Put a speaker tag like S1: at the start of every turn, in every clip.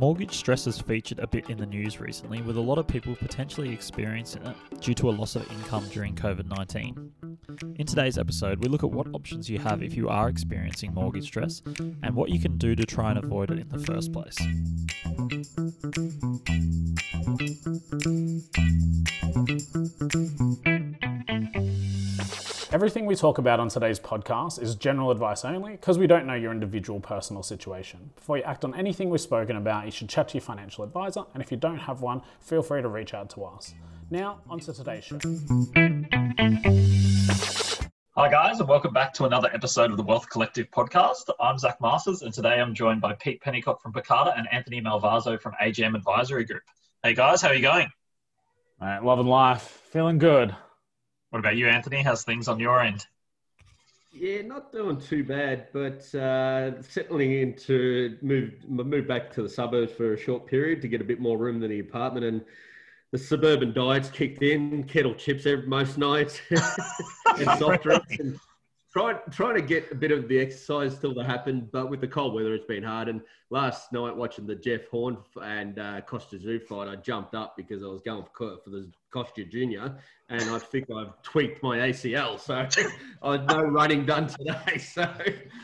S1: Mortgage stress has featured a bit in the news recently, with a lot of people potentially experiencing it due to a loss of income during COVID 19. In today's episode, we look at what options you have if you are experiencing mortgage stress and what you can do to try and avoid it in the first place.
S2: Everything we talk about on today's podcast is general advice only because we don't know your individual personal situation. Before you act on anything we've spoken about, you should chat to your financial advisor, and if you don't have one, feel free to reach out to us. Now, on to today's show.
S3: Hi, guys, and welcome back to another episode of the Wealth Collective podcast. I'm Zach Masters, and today I'm joined by Pete Pennycock from Pekada and Anthony Malvaso from AGM Advisory Group. Hey, guys, how are you going?
S2: Mate, loving life, feeling good.
S3: What about you, Anthony? How's things on your end?
S4: Yeah, not doing too bad, but uh, settling into move move back to the suburbs for a short period to get a bit more room than the apartment, and the suburban diets kicked in, kettle chips every, most nights, and soft drinks, and trying trying to get a bit of the exercise still to happen. But with the cold weather, it's been hard. And last night watching the Jeff Horn and uh, Costa Tszyu fight, I jumped up because I was going for, for the Costa Junior, and I think I've tweaked my ACL. So I had no running done today. So,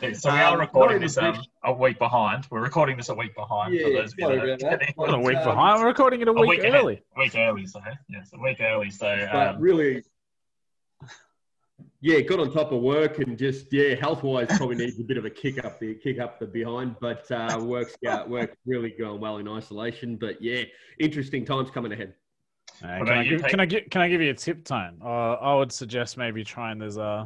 S3: yeah, so we are um, recording this um, a week behind. We're recording this a week behind
S4: yeah,
S3: for those of you
S2: that. Not a week um, behind. We're recording it a, a week, week, early.
S3: A week early, so yes, a week early. So
S4: um, really. Yeah, got on top of work and just yeah, health wise probably needs a bit of a kick up the kick up the behind, but uh, works out work really going well in isolation. But yeah, interesting times coming ahead.
S2: Uh, can, I give, can, I give, can I give you a tip, Tone? Uh, I would suggest maybe trying these uh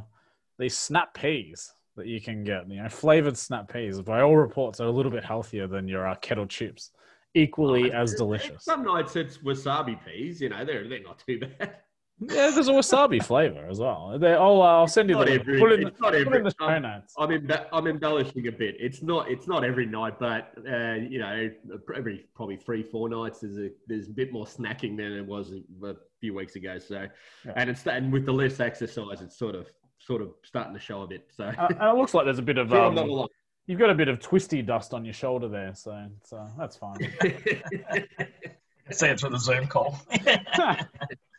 S2: these snap peas that you can get. You know, flavored snap peas. By all reports, are a little bit healthier than your uh, kettle chips. Equally oh, as delicious.
S4: Some nights it's wasabi peas. You know, they're they're not too bad.
S2: Yeah, there's a wasabi flavor as well. They, oh, I'll send you the every, put in, it's not every, in the show notes.
S4: I'm, embe- I'm embellishing a bit. It's not it's not every night, but uh, you know, every probably three four nights there's a there's a bit more snacking than it was a, few weeks ago. So, yeah. and it's and with the less exercise, it's sort of sort of starting to show a bit. So,
S2: uh, and it looks like there's a bit of um, you've got a bit of twisty dust on your shoulder there, so so that's fine.
S3: Say it for the Zoom call.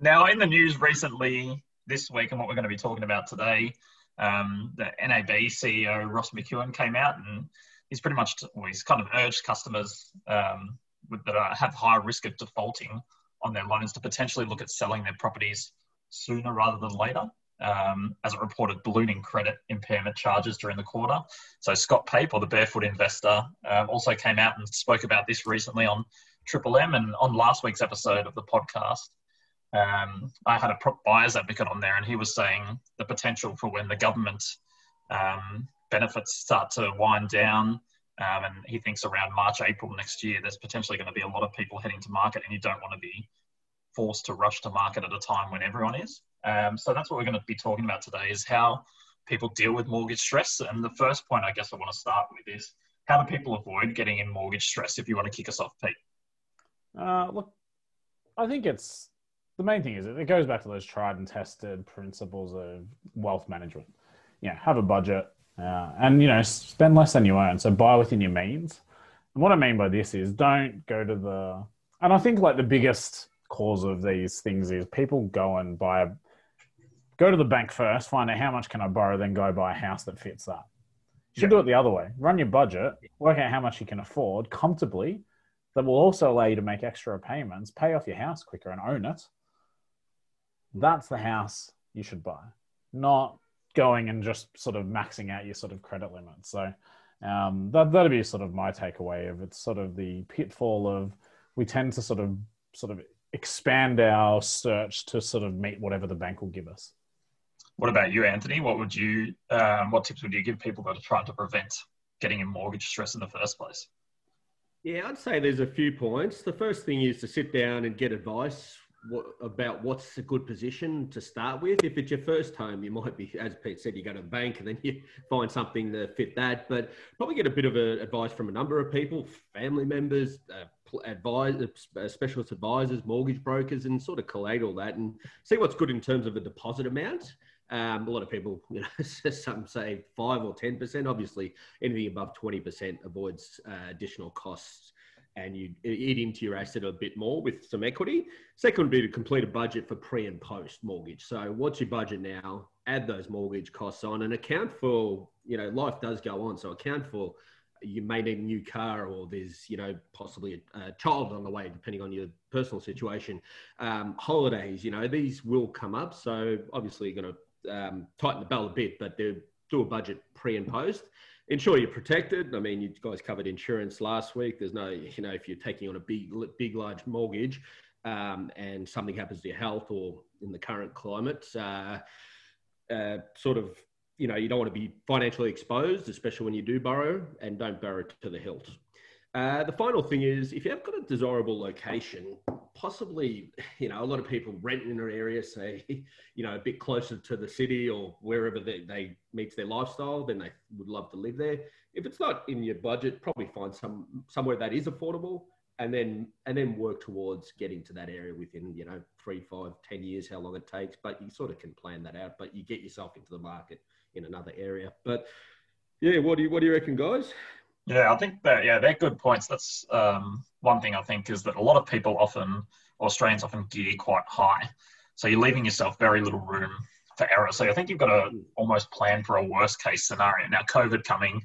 S3: Now, in the news recently this week, and what we're going to be talking about today, um, the NAB CEO Ross McEwan came out and he's pretty much well, he's kind of urged customers um, with, that are, have high risk of defaulting on their loans to potentially look at selling their properties sooner rather than later. Um, as it reported ballooning credit impairment charges during the quarter. So Scott Pape, or the Barefoot Investor, um, also came out and spoke about this recently on Triple M. And on last week's episode of the podcast, um, I had a buyer's advocate on there, and he was saying the potential for when the government um, benefits start to wind down. Um, and he thinks around March, April next year, there's potentially going to be a lot of people heading to market, and you don't want to be forced to rush to market at a time when everyone is. Um, so that's what we're going to be talking about today: is how people deal with mortgage stress. And the first point, I guess, I want to start with is how do people avoid getting in mortgage stress? If you want to kick us off, Pete.
S2: Uh, look, I think it's the main thing is it goes back to those tried and tested principles of wealth management. Yeah, have a budget, uh, and you know spend less than you earn. So buy within your means. And what I mean by this is don't go to the. And I think like the biggest cause of these things is people go and buy a, go to the bank first, find out how much can I borrow, then go buy a house that fits that. You should do it the other way. Run your budget, work out how much you can afford comfortably, that will also allow you to make extra payments, pay off your house quicker, and own it. That's the house you should buy, not going and just sort of maxing out your sort of credit limit. So um, that that'd be sort of my takeaway of it's sort of the pitfall of we tend to sort of sort of expand our search to sort of meet whatever the bank will give us.
S3: What about you, Anthony? What would you um, what tips would you give people that are trying to prevent getting in mortgage stress in the first place?
S4: Yeah, I'd say there's a few points. The first thing is to sit down and get advice about what's a good position to start with. If it's your first home, you might be, as Pete said, you go to the bank and then you find something to fit that. But probably get a bit of a, advice from a number of people, family members, uh, advisors, uh, specialist advisors, mortgage brokers, and sort of collate all that and see what's good in terms of a deposit amount. Um, a lot of people, you know, some say five or ten percent. Obviously, anything above twenty percent avoids uh, additional costs, and you eat into your asset a bit more with some equity. Second would be to complete a budget for pre and post mortgage. So, what's your budget now? Add those mortgage costs on, and account for you know life does go on. So account for you may need a new car or there's you know possibly a, a child on the way depending on your personal situation um, holidays you know these will come up so obviously you're going to um, tighten the belt a bit but do a budget pre and post. Ensure you're protected. I mean you guys covered insurance last week. There's no you know if you're taking on a big big large mortgage um, and something happens to your health or in the current climate uh, uh, sort of you know, you don't want to be financially exposed, especially when you do borrow, and don't borrow to the hilt. Uh, the final thing is if you have got a desirable location, possibly, you know, a lot of people rent in an area, say, you know, a bit closer to the city or wherever they, they meets their lifestyle, then they would love to live there. If it's not in your budget, probably find some somewhere that is affordable and then and then work towards getting to that area within, you know, three, five, ten years, how long it takes. But you sort of can plan that out, but you get yourself into the market in another area. But yeah, what do you what do you reckon, guys?
S3: Yeah, I think that yeah, they're good points. That's um, one thing I think is that a lot of people often, Australians often gear quite high, so you're leaving yourself very little room for error. So I think you've got to almost plan for a worst case scenario. Now, COVID coming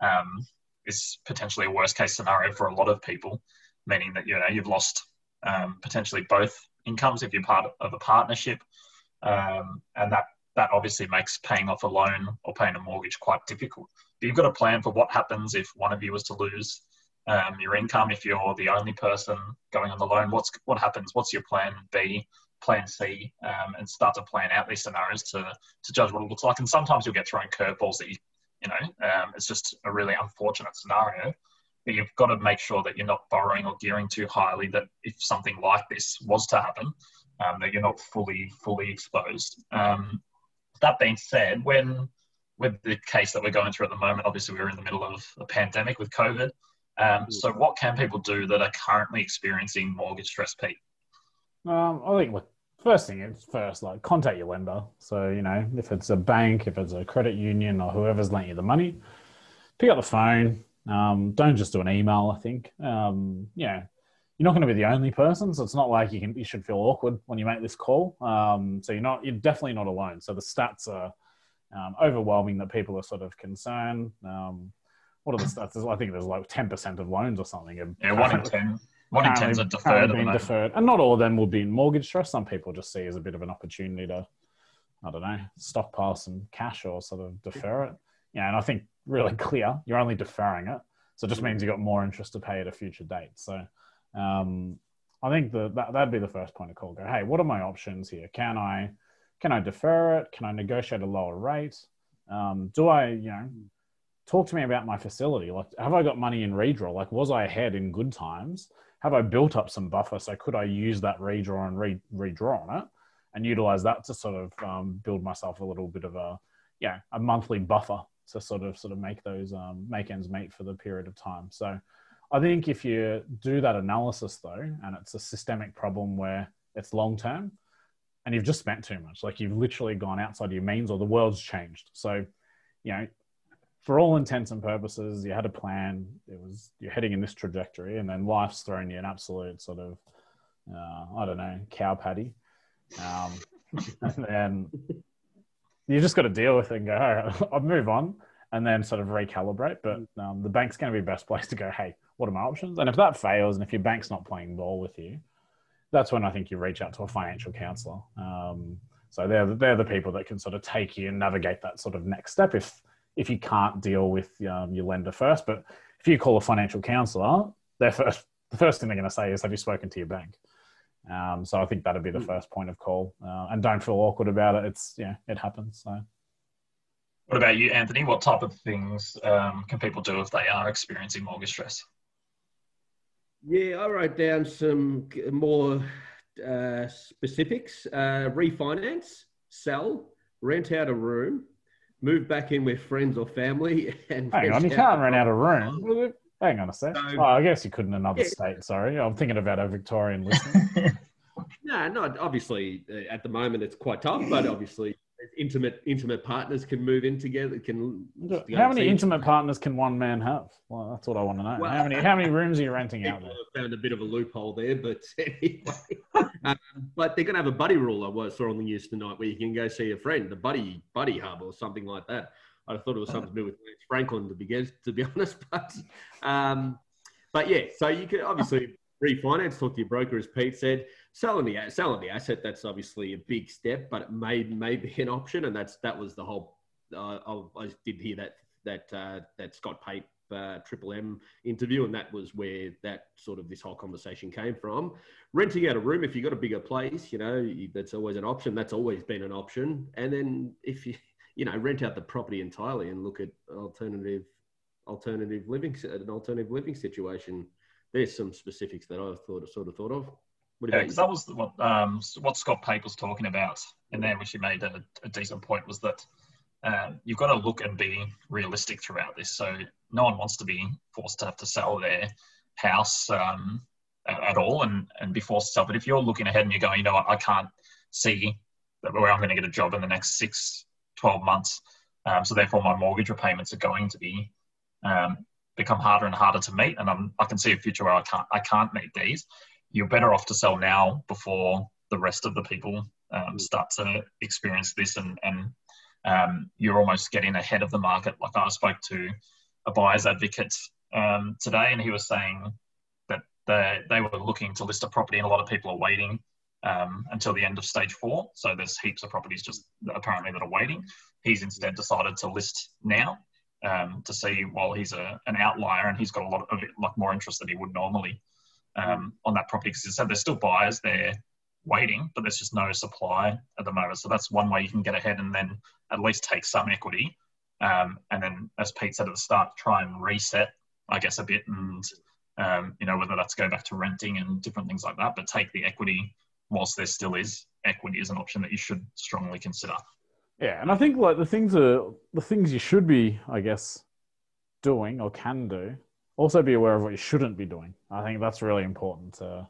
S3: um, is potentially a worst case scenario for a lot of people, meaning that you know you've lost um, potentially both incomes if you're part of a partnership, um, and that that obviously makes paying off a loan or paying a mortgage quite difficult. But you've got a plan for what happens if one of you was to lose um, your income, if you're the only person going on the loan. What's what happens? What's your plan B, plan C, um, and start to plan out these scenarios to to judge what it looks like. And sometimes you'll get thrown curveballs that you you know um, it's just a really unfortunate scenario. But you've got to make sure that you're not borrowing or gearing too highly. That if something like this was to happen, um, that you're not fully fully exposed. That being said, when with the case that we're going through at the moment, obviously we're in the middle of a pandemic with COVID. Um, so, what can people do that are currently experiencing mortgage stress, Pete?
S2: Um, I think look, first thing is first like contact your lender. So you know if it's a bank, if it's a credit union, or whoever's lent you the money, pick up the phone. Um, don't just do an email. I think um, know you're not going to be the only person, so it's not like you can you should feel awkward when you make this call. Um, so you're not you're definitely not alone. So the stats are um, overwhelming that people are sort of concerned. Um, what are the stats? I think there's like ten percent of loans or something.
S3: Yeah, one in ten. One in ten are deferred.
S2: Deferred, and not all of them will be in mortgage stress. Some people just see as a bit of an opportunity to, I don't know, stockpile some cash or sort of defer it. Yeah, and I think really clear, you're only deferring it, so it just means you've got more interest to pay at a future date. So um, I think the, that that'd be the first point of call. Go, hey, what are my options here? Can I can I defer it? Can I negotiate a lower rate? Um, do I, you know, talk to me about my facility? Like, have I got money in redraw? Like, was I ahead in good times? Have I built up some buffer? So could I use that redraw and re- redraw on it and utilize that to sort of um, build myself a little bit of a, yeah, a monthly buffer to sort of sort of make those um, make ends meet for the period of time. So I think if you do that analysis though, and it's a systemic problem where it's long term, and you've just spent too much, like you've literally gone outside your means, or the world's changed. So, you know, for all intents and purposes, you had a plan. It was you're heading in this trajectory, and then life's thrown you an absolute sort of, uh, I don't know, cow patty, um, and then you just got to deal with it and go, "All I'll move on, and then sort of recalibrate. But um, the bank's going to be best place to go. Hey, what are my options? And if that fails, and if your bank's not playing ball with you, that's when I think you reach out to a financial counselor. Um, so they're they're the people that can sort of take you and navigate that sort of next step if if you can't deal with um, your lender first. But if you call a financial counselor, their first the first thing they're going to say is, "Have you spoken to your bank?" Um, so I think that'd be the hmm. first point of call, uh, and don't feel awkward about it. It's yeah, it happens. So.
S3: What about you, Anthony? What type of things um, can people do if they are experiencing mortgage stress?
S4: Yeah, I wrote down some more uh, specifics. Uh, refinance, sell, rent out a room, move back in with friends or family, and
S2: hang on, you can't rent out a room. Hang on a sec. So, oh, I guess you could in another yeah. state. Sorry, I'm thinking about a Victorian listener.
S4: no, not obviously. Uh, at the moment, it's quite tough, but obviously, in intimate intimate partners can move in together. Can
S2: how many intimate partners can one man have? Well, that's what I want to know. Well, how many how many rooms are you renting out there?
S4: Found a bit of a loophole there, but anyway. um, but they're going to have a buddy rule. I saw on the news tonight where you can go see a friend, the buddy buddy hub or something like that. I thought it was something to do with Franklin to begin, to be honest, but um, but yeah. So you can obviously refinance, talk to your broker, as Pete said. Selling the selling the asset, that's obviously a big step, but it may may be an option, and that's that was the whole. Uh, I, did hear that that uh, that Scott Pape uh, Triple M interview, and that was where that sort of this whole conversation came from. Renting out a room, if you've got a bigger place, you know that's always an option. That's always been an option. And then if you you know rent out the property entirely and look at alternative alternative living an alternative living situation there's some specifics that I've thought sort of thought of.
S3: Yeah, because that was what um, what Scott Pape was talking about in there, which he made a, a decent point, was that um, you've got to look and be realistic throughout this. So no one wants to be forced to have to sell their house um, at, at, all and, and be forced to sell. But if you're looking ahead and you're going, you know what, I can't see that where I'm going to get a job in the next six, 12 months. Um, so therefore my mortgage repayments are going to be um, become harder and harder to meet, and I'm, I can see a future where I can't I can't meet these. You're better off to sell now before the rest of the people um, start to experience this, and and um, you're almost getting ahead of the market. Like I spoke to a buyer's advocate um, today, and he was saying that they they were looking to list a property, and a lot of people are waiting um, until the end of stage four. So there's heaps of properties just apparently that are waiting. He's instead decided to list now um, to see while he's a, an outlier and he's got a lot of like more interest than he would normally um, on that property because said there's still buyers there waiting, but there's just no supply at the moment. So that's one way you can get ahead and then at least take some equity. Um, and then, as Pete said at the start, try and reset, I guess, a bit and, um, you know, whether that's go back to renting and different things like that, but take the equity whilst there still is equity is an option that you should strongly consider.
S2: Yeah, and I think like the things are the things you should be, I guess, doing or can do. Also, be aware of what you shouldn't be doing. I think that's really important. To,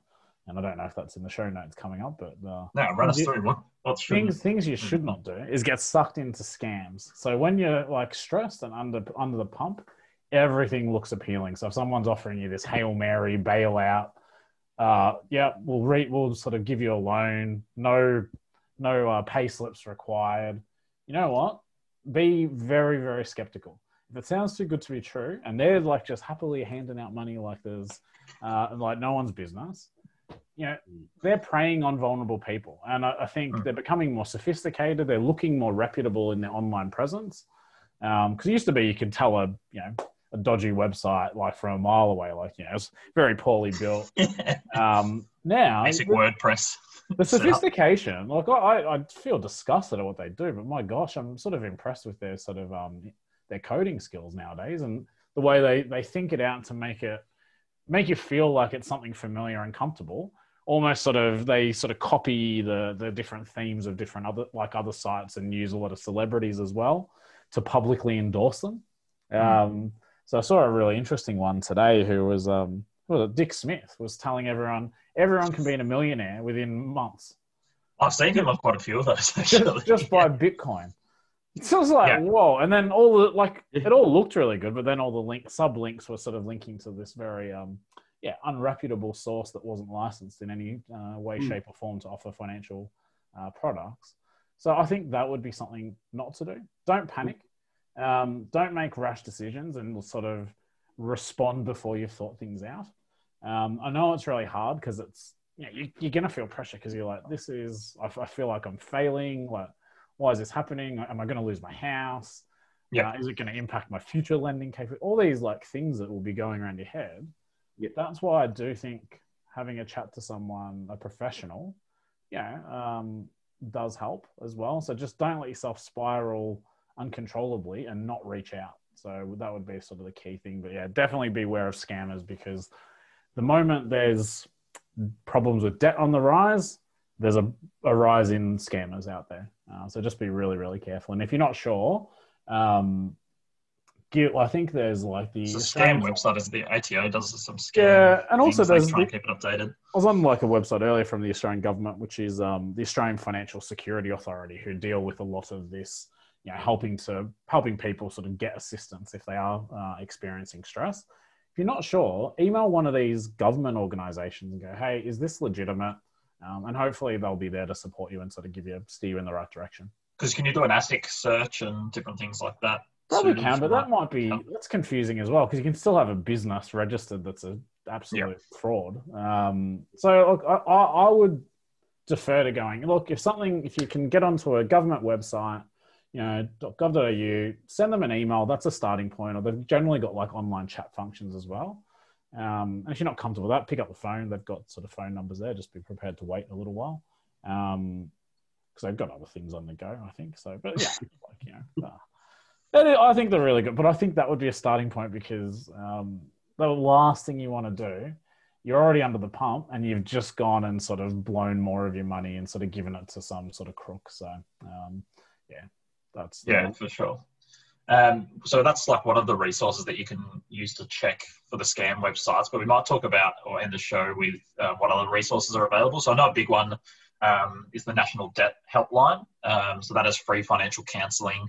S2: and I don't know if that's in the show notes coming up, but uh,
S3: no, run us through what what's
S2: things things you should not do is get sucked into scams. So when you're like stressed and under under the pump, everything looks appealing. So if someone's offering you this hail mary bailout, uh, yeah, we'll re- we'll sort of give you a loan, no no uh, pay slips required you know what? Be very, very skeptical. If it sounds too good to be true, and they're like just happily handing out money like there's uh, like no one's business, you know, they're preying on vulnerable people. And I, I think mm. they're becoming more sophisticated. They're looking more reputable in their online presence. Because um, it used to be you could tell a, you know, a dodgy website like from a mile away, like, you know, it's very poorly built. um, now,
S3: basic WordPress
S2: the sophistication, like I, I feel disgusted at what they do, but my gosh, I'm sort of impressed with their sort of um their coding skills nowadays and the way they they think it out to make it make you feel like it's something familiar and comfortable. Almost sort of they sort of copy the the different themes of different other like other sites and use a lot of celebrities as well to publicly endorse them. Mm. Um, so I saw a really interesting one today who was um, well, Dick Smith was telling everyone everyone can be a millionaire within months.
S3: I've seen him on quite a few of those
S2: just, just by Bitcoin. It's just like yeah. whoa, and then all the like it all looked really good, but then all the link sub links were sort of linking to this very um yeah unreputable source that wasn't licensed in any uh, way, mm. shape, or form to offer financial uh, products. So I think that would be something not to do. Don't panic. Um, don't make rash decisions and sort of respond before you've thought things out. Um, I know it's really hard because it's you know, you, are gonna feel pressure because you're like, this is I, I, feel like I'm failing. Like, why is this happening? Am I going to lose my house? Yeah, uh, is it going to impact my future lending capability? All these like things that will be going around your head. Yeah. That's why I do think having a chat to someone, a professional, yeah, um, does help as well. So just don't let yourself spiral uncontrollably and not reach out. So that would be sort of the key thing. But yeah, definitely beware of scammers because the moment there's problems with debt on the rise, there's a, a rise in scammers out there. Uh, so just be really, really careful. And if you're not sure, um. I think there's like the
S3: scam website, is the ATO does some scam.
S2: Yeah, and also
S3: things,
S2: there's
S3: try and
S2: the-
S3: keep it updated.
S2: I was on like a website earlier from the Australian government, which is um, the Australian Financial Security Authority, who deal with a lot of this, you know, helping to helping people sort of get assistance if they are uh, experiencing stress. If you're not sure, email one of these government organisations and go, "Hey, is this legitimate?" Um, and hopefully they'll be there to support you and sort of give you steer you in the right direction.
S3: Because can you do an ASIC search and different things like that?
S2: Probably
S3: So
S2: can, but that might be that's confusing as well because you can still have a business registered that's a absolute fraud. Um, so look, I, I, I would defer to going look if something if you can get onto a government website, you know .gov.au, send them an email. That's a starting point. Or they've generally got like online chat functions as well. Um, and if you're not comfortable with that, pick up the phone. They've got sort of phone numbers there. Just be prepared to wait a little while. Um, because they've got other things on the go, I think. So, but yeah, like you know, uh, I think they're really good. But I think that would be a starting point because um, the last thing you want to do, you're already under the pump, and you've just gone and sort of blown more of your money and sort of given it to some sort of crook. So, um, yeah, that's
S3: Yeah, for sure. Um, so that's like one of the resources that you can use to check for the scam websites. But we might talk about or end the show with uh, what other resources are available. So I know a big one um, is the National Debt Helpline. Um, so that is free financial counselling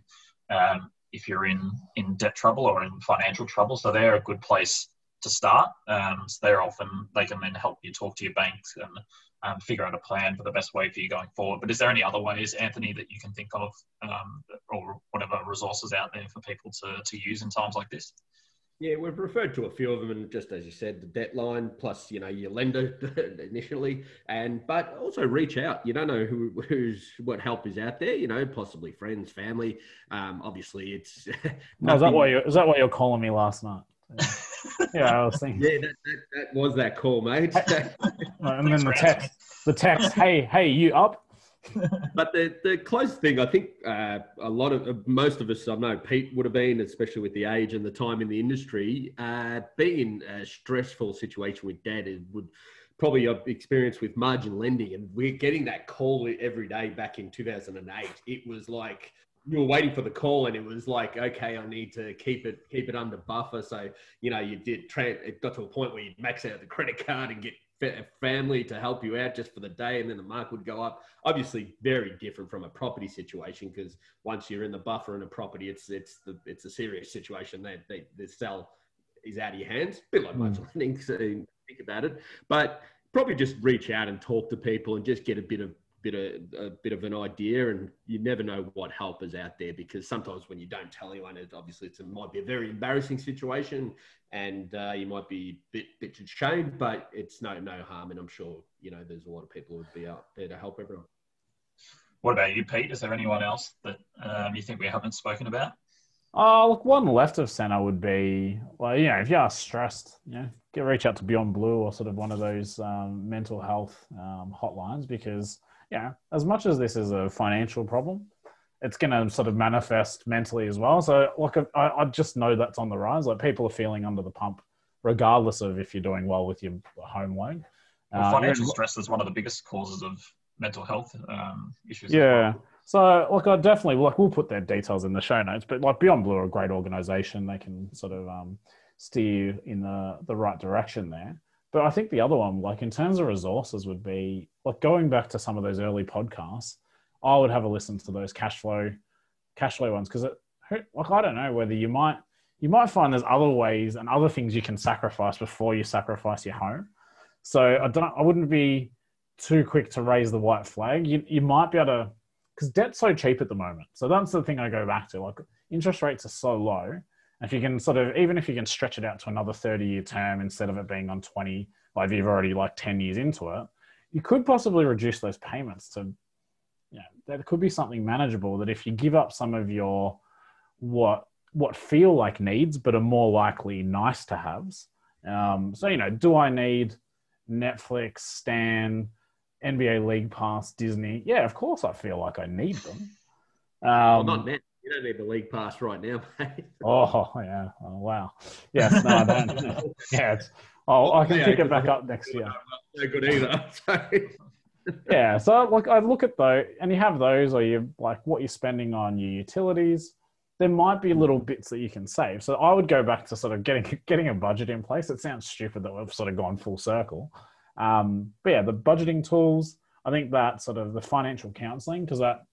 S3: um, if you're in in debt trouble or in financial trouble. So they're a good place to start. Um, so they're often they can then help you talk to your banks and um, figure out a plan for the best way for you going forward. But is there any other ways, Anthony, that you can think of, um, or whatever resources out there for people to, to use in times like this?
S4: Yeah, we've referred to a few of them, and just as you said, the debt line plus you know your lender initially, and but also reach out. You don't know who who's what help is out there. You know, possibly friends, family. Um, obviously, it's
S2: Oh, is that
S4: nothing-
S2: why you is that why you're calling me last night? yeah, I was thinking.
S4: Yeah, that, that, that was that call, mate.
S2: And then the text, the text, hey, hey, you up?
S4: But the the close thing, I think, uh, a lot of uh, most of us, I know Pete would have been, especially with the age and the time in the industry, uh, being a stressful situation with debt is, would probably have experience with margin lending, and we're getting that call every day. Back in 2008, it was like you were waiting for the call, and it was like, okay, I need to keep it keep it under buffer. So you know, you did. Tra- it got to a point where you'd max out the credit card and get fa- family to help you out just for the day, and then the market would go up obviously very different from a property situation because once you're in the buffer in a property, it's it's the it's a serious situation. They, they the sell is out of your hands. A bit like margin lending, mm. so think about it. But probably just reach out and talk to people and just get a bit of bit of a bit of an idea. And you never know what help is out there because sometimes when you don't tell anyone, it obviously it's, it might be a very embarrassing situation, and uh, you might be a bit bit ashamed. But it's no no harm, and I'm sure you know there's a lot of people who would be out there to help everyone.
S3: What about you, Pete? Is there anyone else that um, you think we haven't spoken about?
S2: Oh, look, one left of center would be, well, you know, if you are stressed, you know, get reach out to Beyond Blue or sort of one of those um, mental health um, hotlines because, know, as much as this is a financial problem, it's going to sort of manifest mentally as well. So, look, I, I just know that's on the rise. Like people are feeling under the pump, regardless of if you're doing well with your home loan.
S3: Well,
S2: Uh,
S3: financial
S2: you're-
S3: stress is one of the biggest causes of mental health um, issues. as
S2: Yeah.
S3: well.
S2: So, look, I definitely like we'll put their details in the show notes, but like Beyond Blue are a great organization. They can sort of um, steer you in the the right direction there. But I think the other one, like in terms of resources, would be like going back to some of those early podcasts. I would have a listen to those cash flow, cash flow ones because like I don't know whether you might you might find there's other ways and other things you can sacrifice before you sacrifice your home. So I don't I wouldn't be too quick to raise the white flag. You you might be able to because debt's so cheap at the moment. So that's the thing I go back to. Like interest rates are so low. If you can sort of, even if you can stretch it out to another 30 year term instead of it being on 20, like you've already like 10 years into it, you could possibly reduce those payments to, you know, there could be something manageable that if you give up some of your, what, what feel like needs, but are more likely nice to haves. Um, so, you know, do I need Netflix, Stan, NBA League Pass, Disney. Yeah, of course I feel like I need them.
S4: well,
S2: Um,
S4: not now. You don't need the league pass right now, mate.
S2: oh yeah. Oh, wow. Yes. No, I don't. yeah. It's, oh, I can pick it back up next year.
S4: No good either. So,
S2: Yeah. So like I look at those, and you have those, or you like what you're spending on your utilities. there might be little bits that you can save. So I would go back to sort of getting getting a budget in place. It sounds stupid that we've sort of gone full circle, um, but yeah, the budgeting tools. I think that sort of the financial counselling because that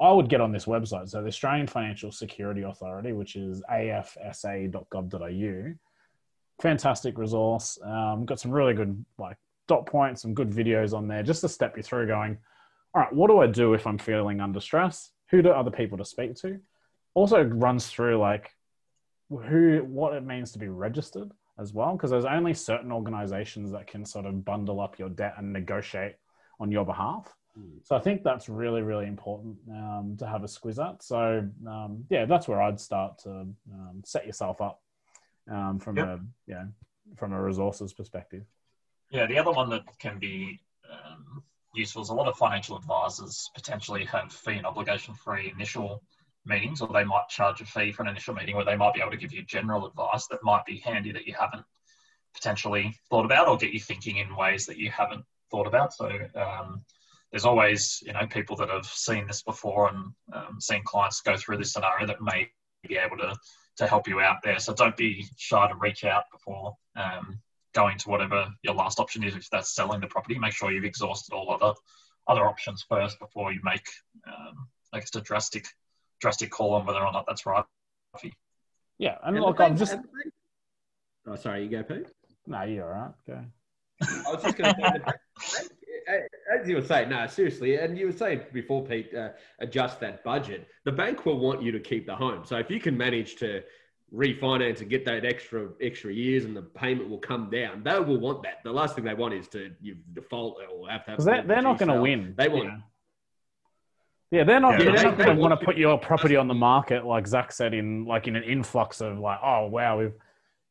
S2: I would get on this website. So the Australian Financial Security Authority, which is afsa.gov.au, fantastic resource. Um, got some really good like dot points, some good videos on there just to step you through. Going, all right, what do I do if I'm feeling under stress? Who do other people to speak to? Also runs through like who what it means to be registered as well, because there's only certain organizations that can sort of bundle up your debt and negotiate on your behalf. So I think that's really, really important um, to have a squiz at. So um, yeah, that's where I'd start to um, set yourself up um, from
S3: Yep.
S2: a know, from a resources perspective.
S3: Yeah, the other one that can be um, useful is a lot of financial advisors potentially have fee and obligation free initial meetings, or they might charge a fee for an initial meeting where they might be able to give you general advice that might be handy that you haven't potentially thought about or get you thinking in ways that you haven't thought about. So um, there's always, you know, people that have seen this before and um, seen clients go through this scenario that may be able to to help you out there. So don't be shy to reach out before um, going to whatever your last option is. If that's selling the property, make sure you've exhausted all other other options first before you make, um, I guess, a drastic drastic call on whether or not that's right.
S2: Yeah, and
S4: And
S2: look, I'm just
S4: and the bank- Oh, sorry, you go, Pete.
S2: no, you're all right. Go.
S4: I was just going to say, the bank- as you were saying, no, seriously, and you were saying before, Pete, uh, adjust that budget. The bank will want you to keep the home. So if you can manage to refinance and get that extra extra years, and the payment will come down, they will want that. The last thing they want is to you default or have to have.
S2: They're, they're not going to win.
S4: They want.
S2: Yeah. Yeah, they're not.
S3: Yeah,
S2: they're
S3: they-
S2: not
S4: they
S2: going to
S4: want
S2: want to put your property on the market, like Zach said, in like in an influx of like, oh wow, we've,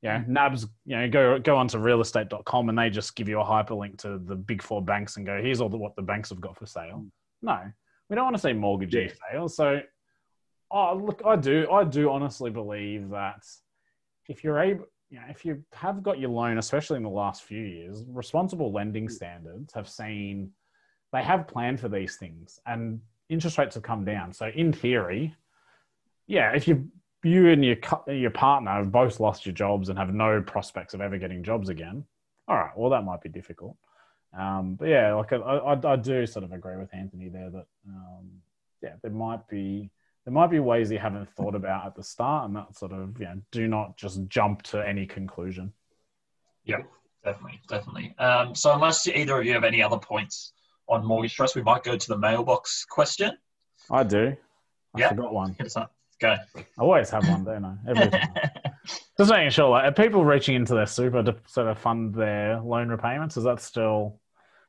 S2: you know, Nabs, you know, go go onto realestate.com and they just give you a hyperlink to the big four banks and go, here's all the, what the banks have got for sale. Hmm. No, we don't want to see mortgagee
S4: Yeah.
S2: sales. So, oh look, I do, I do honestly believe that if you're able, you know, if you have got your loan, especially in the last few years, responsible lending hmm. standards have seen they have planned for these things and interest rates have come down. So in theory, yeah, if you you and your your partner have both lost your jobs and have no prospects of ever getting jobs again, all right, well that might be difficult. Um, but yeah, like I, I, I do sort of agree with Anthony there that um, yeah, there might be there might be ways you haven't thought about at the start, and that sort of you know, do not just jump to any conclusion.
S3: Yep, definitely, definitely. Um, so unless either of you have any other points on mortgage stress, we might go to the mailbox question.
S2: I do. I
S3: Yeah.
S2: forgot one.
S3: Hit us up. Go.
S2: I always have one, don't I? Every time. Just making sure, like, are people reaching into their super to sort of fund their loan repayments? Is that still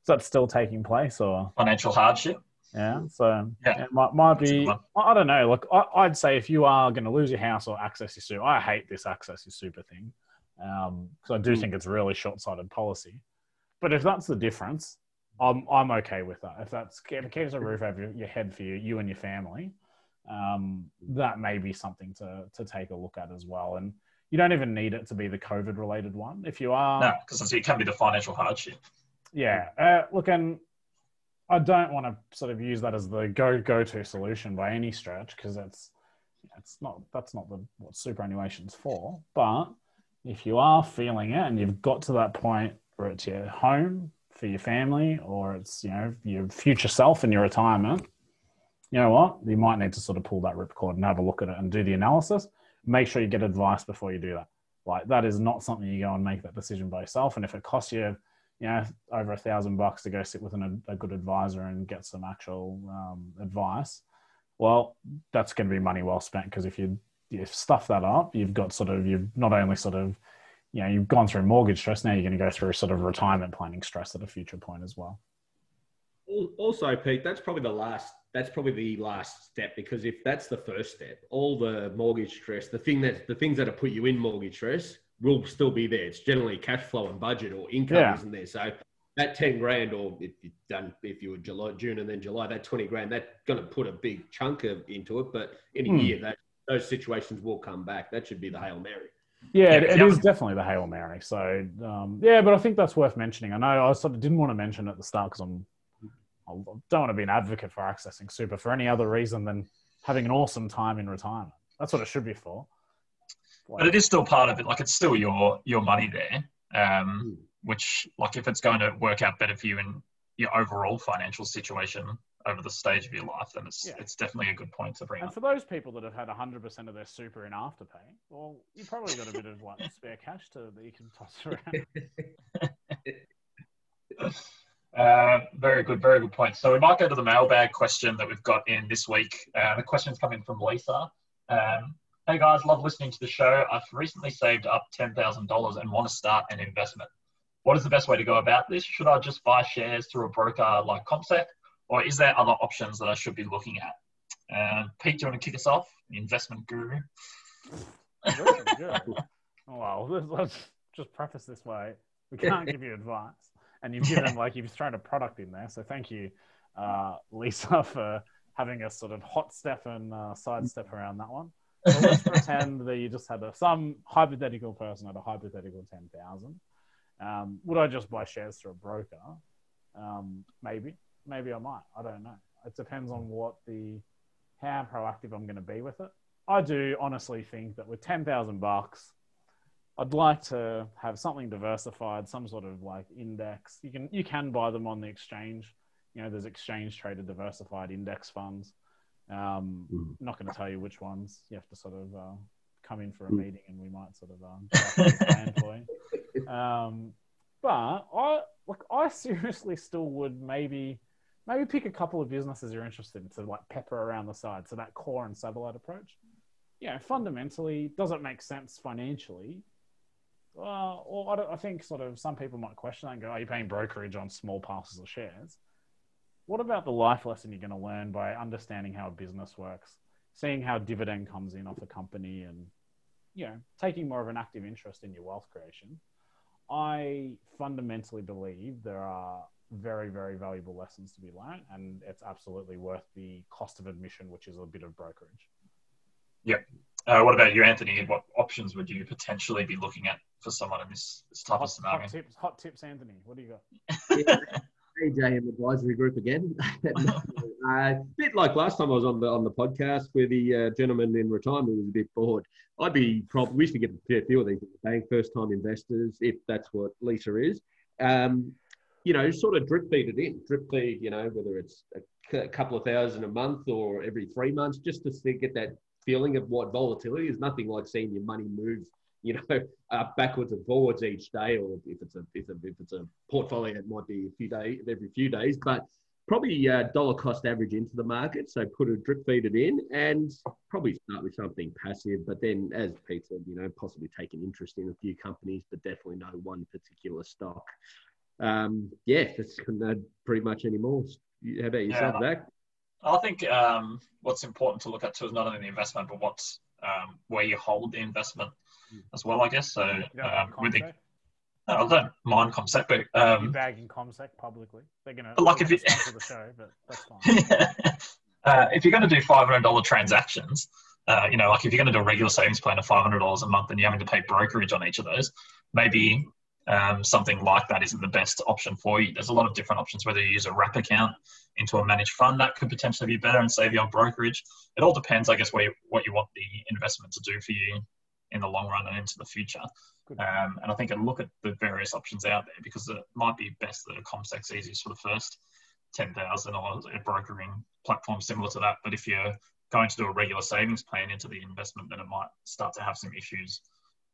S2: is that still taking place, or
S3: Financial hardship.
S2: yeah? So
S3: Yeah.
S2: it might might
S3: That's a good
S2: be. I don't know. Look, I, I'd say if you are going to lose your house or access your super, I hate this access your super thing because I do
S3: Hmm.
S2: think it's really short sighted policy. But if that's the difference, I'm I'm okay with that. If that's if it keeps a roof over your, your head for you, you and your family, um, that may be something to to take a look at as well. And you don't even need it to be the COVID related one. If you are,
S3: No, because it can be the financial hardship.
S2: yeah. Uh, look, and I don't want to sort of use that as the go go to solution by any stretch because that's it's not that's not the what superannuation's for. But if you are feeling it and you've got to that point where it's your home for your family or it's you know your future self in your retirement, you know what? You might need to sort of pull that ripcord and have a look at it and do the analysis. Make sure you get advice before you do that. Like that is not something you go and make that decision by yourself. And if it costs you you know, over a thousand bucks to go sit with an, a good advisor and get some actual um, advice, well, that's going to be money well spent because if you you stuff that up, you've got sort of you've not only sort of you know you've gone through mortgage stress, now you're going to go through sort of retirement planning stress at a future point as well.
S4: Also, Pete, that's probably the last. That's probably the last step because if that's the first step, all the mortgage stress, the thing that the things that have put you in mortgage stress will still be there. It's generally cash flow and budget or income
S2: Yeah.
S4: isn't there. So that ten grand, or if you done if you were July, June, and then July, that twenty grand, that's going to put a big chunk of into it. But in a
S2: Hmm.
S4: year, that those situations will come back. That should be the hail mary.
S2: Yeah, it, it definitely the hail mary. So um, yeah, but I think that's worth mentioning. I know I sort of didn't want to mention at the start because I'm I don't want to be an advocate for accessing super for any other reason than having an awesome time in retirement. That's what it should be for.
S3: Like, but it is still part of it. Like it's still your your money there. Um, mm. which like if it's going to work out better for you in your overall financial situation over the stage of your life, then it's yeah. it's definitely a good point to bring
S2: and
S3: up.
S2: for those people that have had 100% of their super in afterpay, well, you probably got a bit of like spare cash to that you can toss
S3: around. uh, very good, very good point. So we might go to the mailbag question that we've got in this week. Uh, the question's coming from Lisa. Um, hey guys, love listening to the show. I've recently saved up $10,000 and want to start an investment. What is the best way to go about this? Should I just buy shares through a broker like CommSec, or is there other options that I should be looking at? Uh, Pete, do you want to kick us off? investment guru.
S2: oh, well, let's just preface this way: we can't give you advice, and you've given like you've thrown a product in there. So thank you, uh, Lisa, for having a sort of hot step and uh, sidestep around that one. So let's pretend that you just had a, some hypothetical person had a hypothetical ten thousand um, would I just buy shares through a broker? Um, maybe, maybe I might. I don't know. It depends on what the how proactive I'm going to be with it. I do honestly think that with ten thousand bucks, I'd like to have something diversified, some sort of like index. You can you can buy them on the exchange. You know, there's exchange traded diversified index funds. Um, mm. I'm not going to tell you which ones. You have to sort of uh, come in for a hmm. meeting, and we might sort of um. Um, but I look, I seriously still would maybe maybe pick a couple of businesses you're interested in to like pepper around the side. So that core and satellite approach. Yeah, fundamentally, does it make sense financially? Uh, or I, I, think sort of some people might question that and go, "Are you paying brokerage on small parcels of shares?" What about the life lesson you're going to learn by understanding how a business works, seeing how dividend comes in off a company, and you know, taking more of an active interest in your wealth creation? I fundamentally believe there are very, very valuable lessons to be learned, and it's absolutely worth the cost of admission, which is a bit of brokerage.
S3: Yep. Uh, what about you, Anthony? What options would you potentially be looking at for someone in this, this type
S2: hot,
S3: of scenario?
S2: Hot tips, hot tips, Anthony. What do you got?
S4: AJM Advisory Group again. A uh, bit like last time I was on the on the podcast where the uh, gentleman in retirement was a bit bored. I'd be probably we used to get a fair few of these at the bank, first time investors, if that's what Lisa is. Um, you know, sort of drip feed it in, drip feed. You know, whether it's a, a couple of thousand a month or every three months, just to get that feeling of what volatility is. Nothing like seeing your money move you know, uh, backwards and forwards each day, or if it's a if, a, if it's a portfolio, it might be a few days every few days, but probably uh, dollar cost average into the market. So put a drip feed it in, and probably start with something passive. But then, as Pete said, you know, possibly take an interest in a few companies, but definitely no one particular stock. Um, yeah, that's pretty much anymore. How about yourself, yeah, Zach?
S3: I think um, what's important to look at too is not only the investment, but what's um, where you hold the investment as well, I guess. So um, with the, no, I don't mind CommSec, but um,
S2: bagging CommSec publicly. They're gonna
S3: like if you
S2: the show, but that's fine. yeah.
S3: uh, if you're going to do five hundred dollar transactions, uh, you know, like if you're going to do a regular savings plan of five hundred dollars a month, and you're having to pay brokerage on each of those, maybe um, something like that isn't the best option for you. There's a lot of different options, whether you use a wrap account into a managed fund, that could potentially be better and save you on brokerage. It all depends, I guess, where you, what you want the investment to do for you in the long run and into the future. Um, and I think I look at the various options out there because it might be best that a CommSec's easiest for the first 10,000 or a brokering platform similar to that. But if you're going to do a regular savings plan into the investment, then it might start to have some issues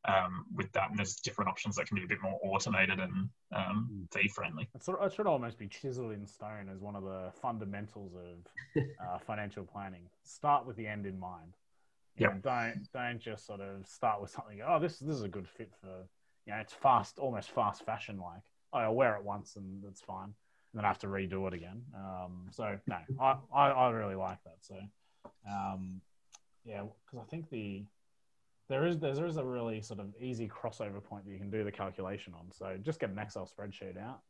S3: um, with that. And there's different options that can be a bit more automated and um, hmm. fee friendly.
S2: It, sort of, it should almost be chiseled in stone as one of the fundamentals of uh, financial planning. Start with the end in mind. Yeah. Don't don't just sort of start with something. Oh, this this is a good fit for you know it's fast, almost fast fashion like. Oh, I'll wear it once and that's fine, and then I have to redo it again. Um, so no, I, I, I really like that. So um, yeah, because I think the there is there is a really sort of easy crossover point that you can do the calculation on. So just get an Excel spreadsheet out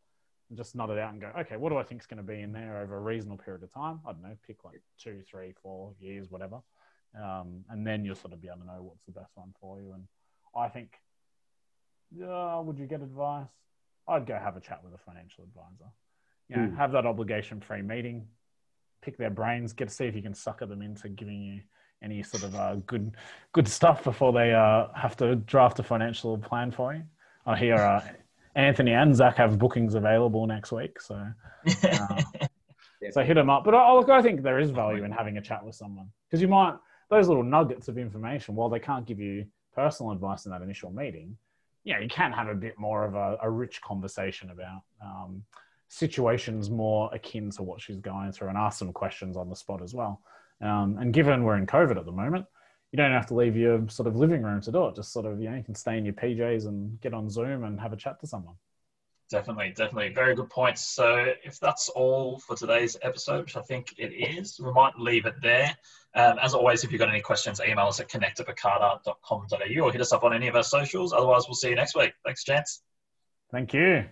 S2: and just nut it out and go, okay, what do I think is going to be in there over a reasonable period of time? I don't know, pick like two, three, four years, whatever. Um, and then you'll sort of be able to know what's the best one for you. And I think, uh, would you get advice? I'd go have a chat with a financial advisor. You know, mm. have that obligation-free meeting, pick their brains, get to see if you can sucker them into giving you, any sort of uh, good good stuff before they uh, have to draft a financial plan for you. I hear uh, Anthony and Zach have bookings available next week, so uh, so hit them up. But I, look, I think there is value in having a chat with someone because you might those little nuggets of information. While they can't give you personal advice in that initial meeting, yeah, you can have a bit more of a, a rich conversation about um, situations more akin to what she's going through and ask some questions on the spot as well. Um, and given we're in COVID at the moment, you don't have to leave your sort of living room to do it. Just sort of, you know, you can stay in your PJs and get on Zoom and have a chat to someone.
S3: Definitely, definitely. Very good points. So, if that's all for today's episode, which I think it is, we might leave it there. Um, as always, if you've got any questions, email us at connect@pekada.com.au or hit us up on any of our socials. Otherwise, we'll see you next week. Thanks, Chance.
S2: Thank you.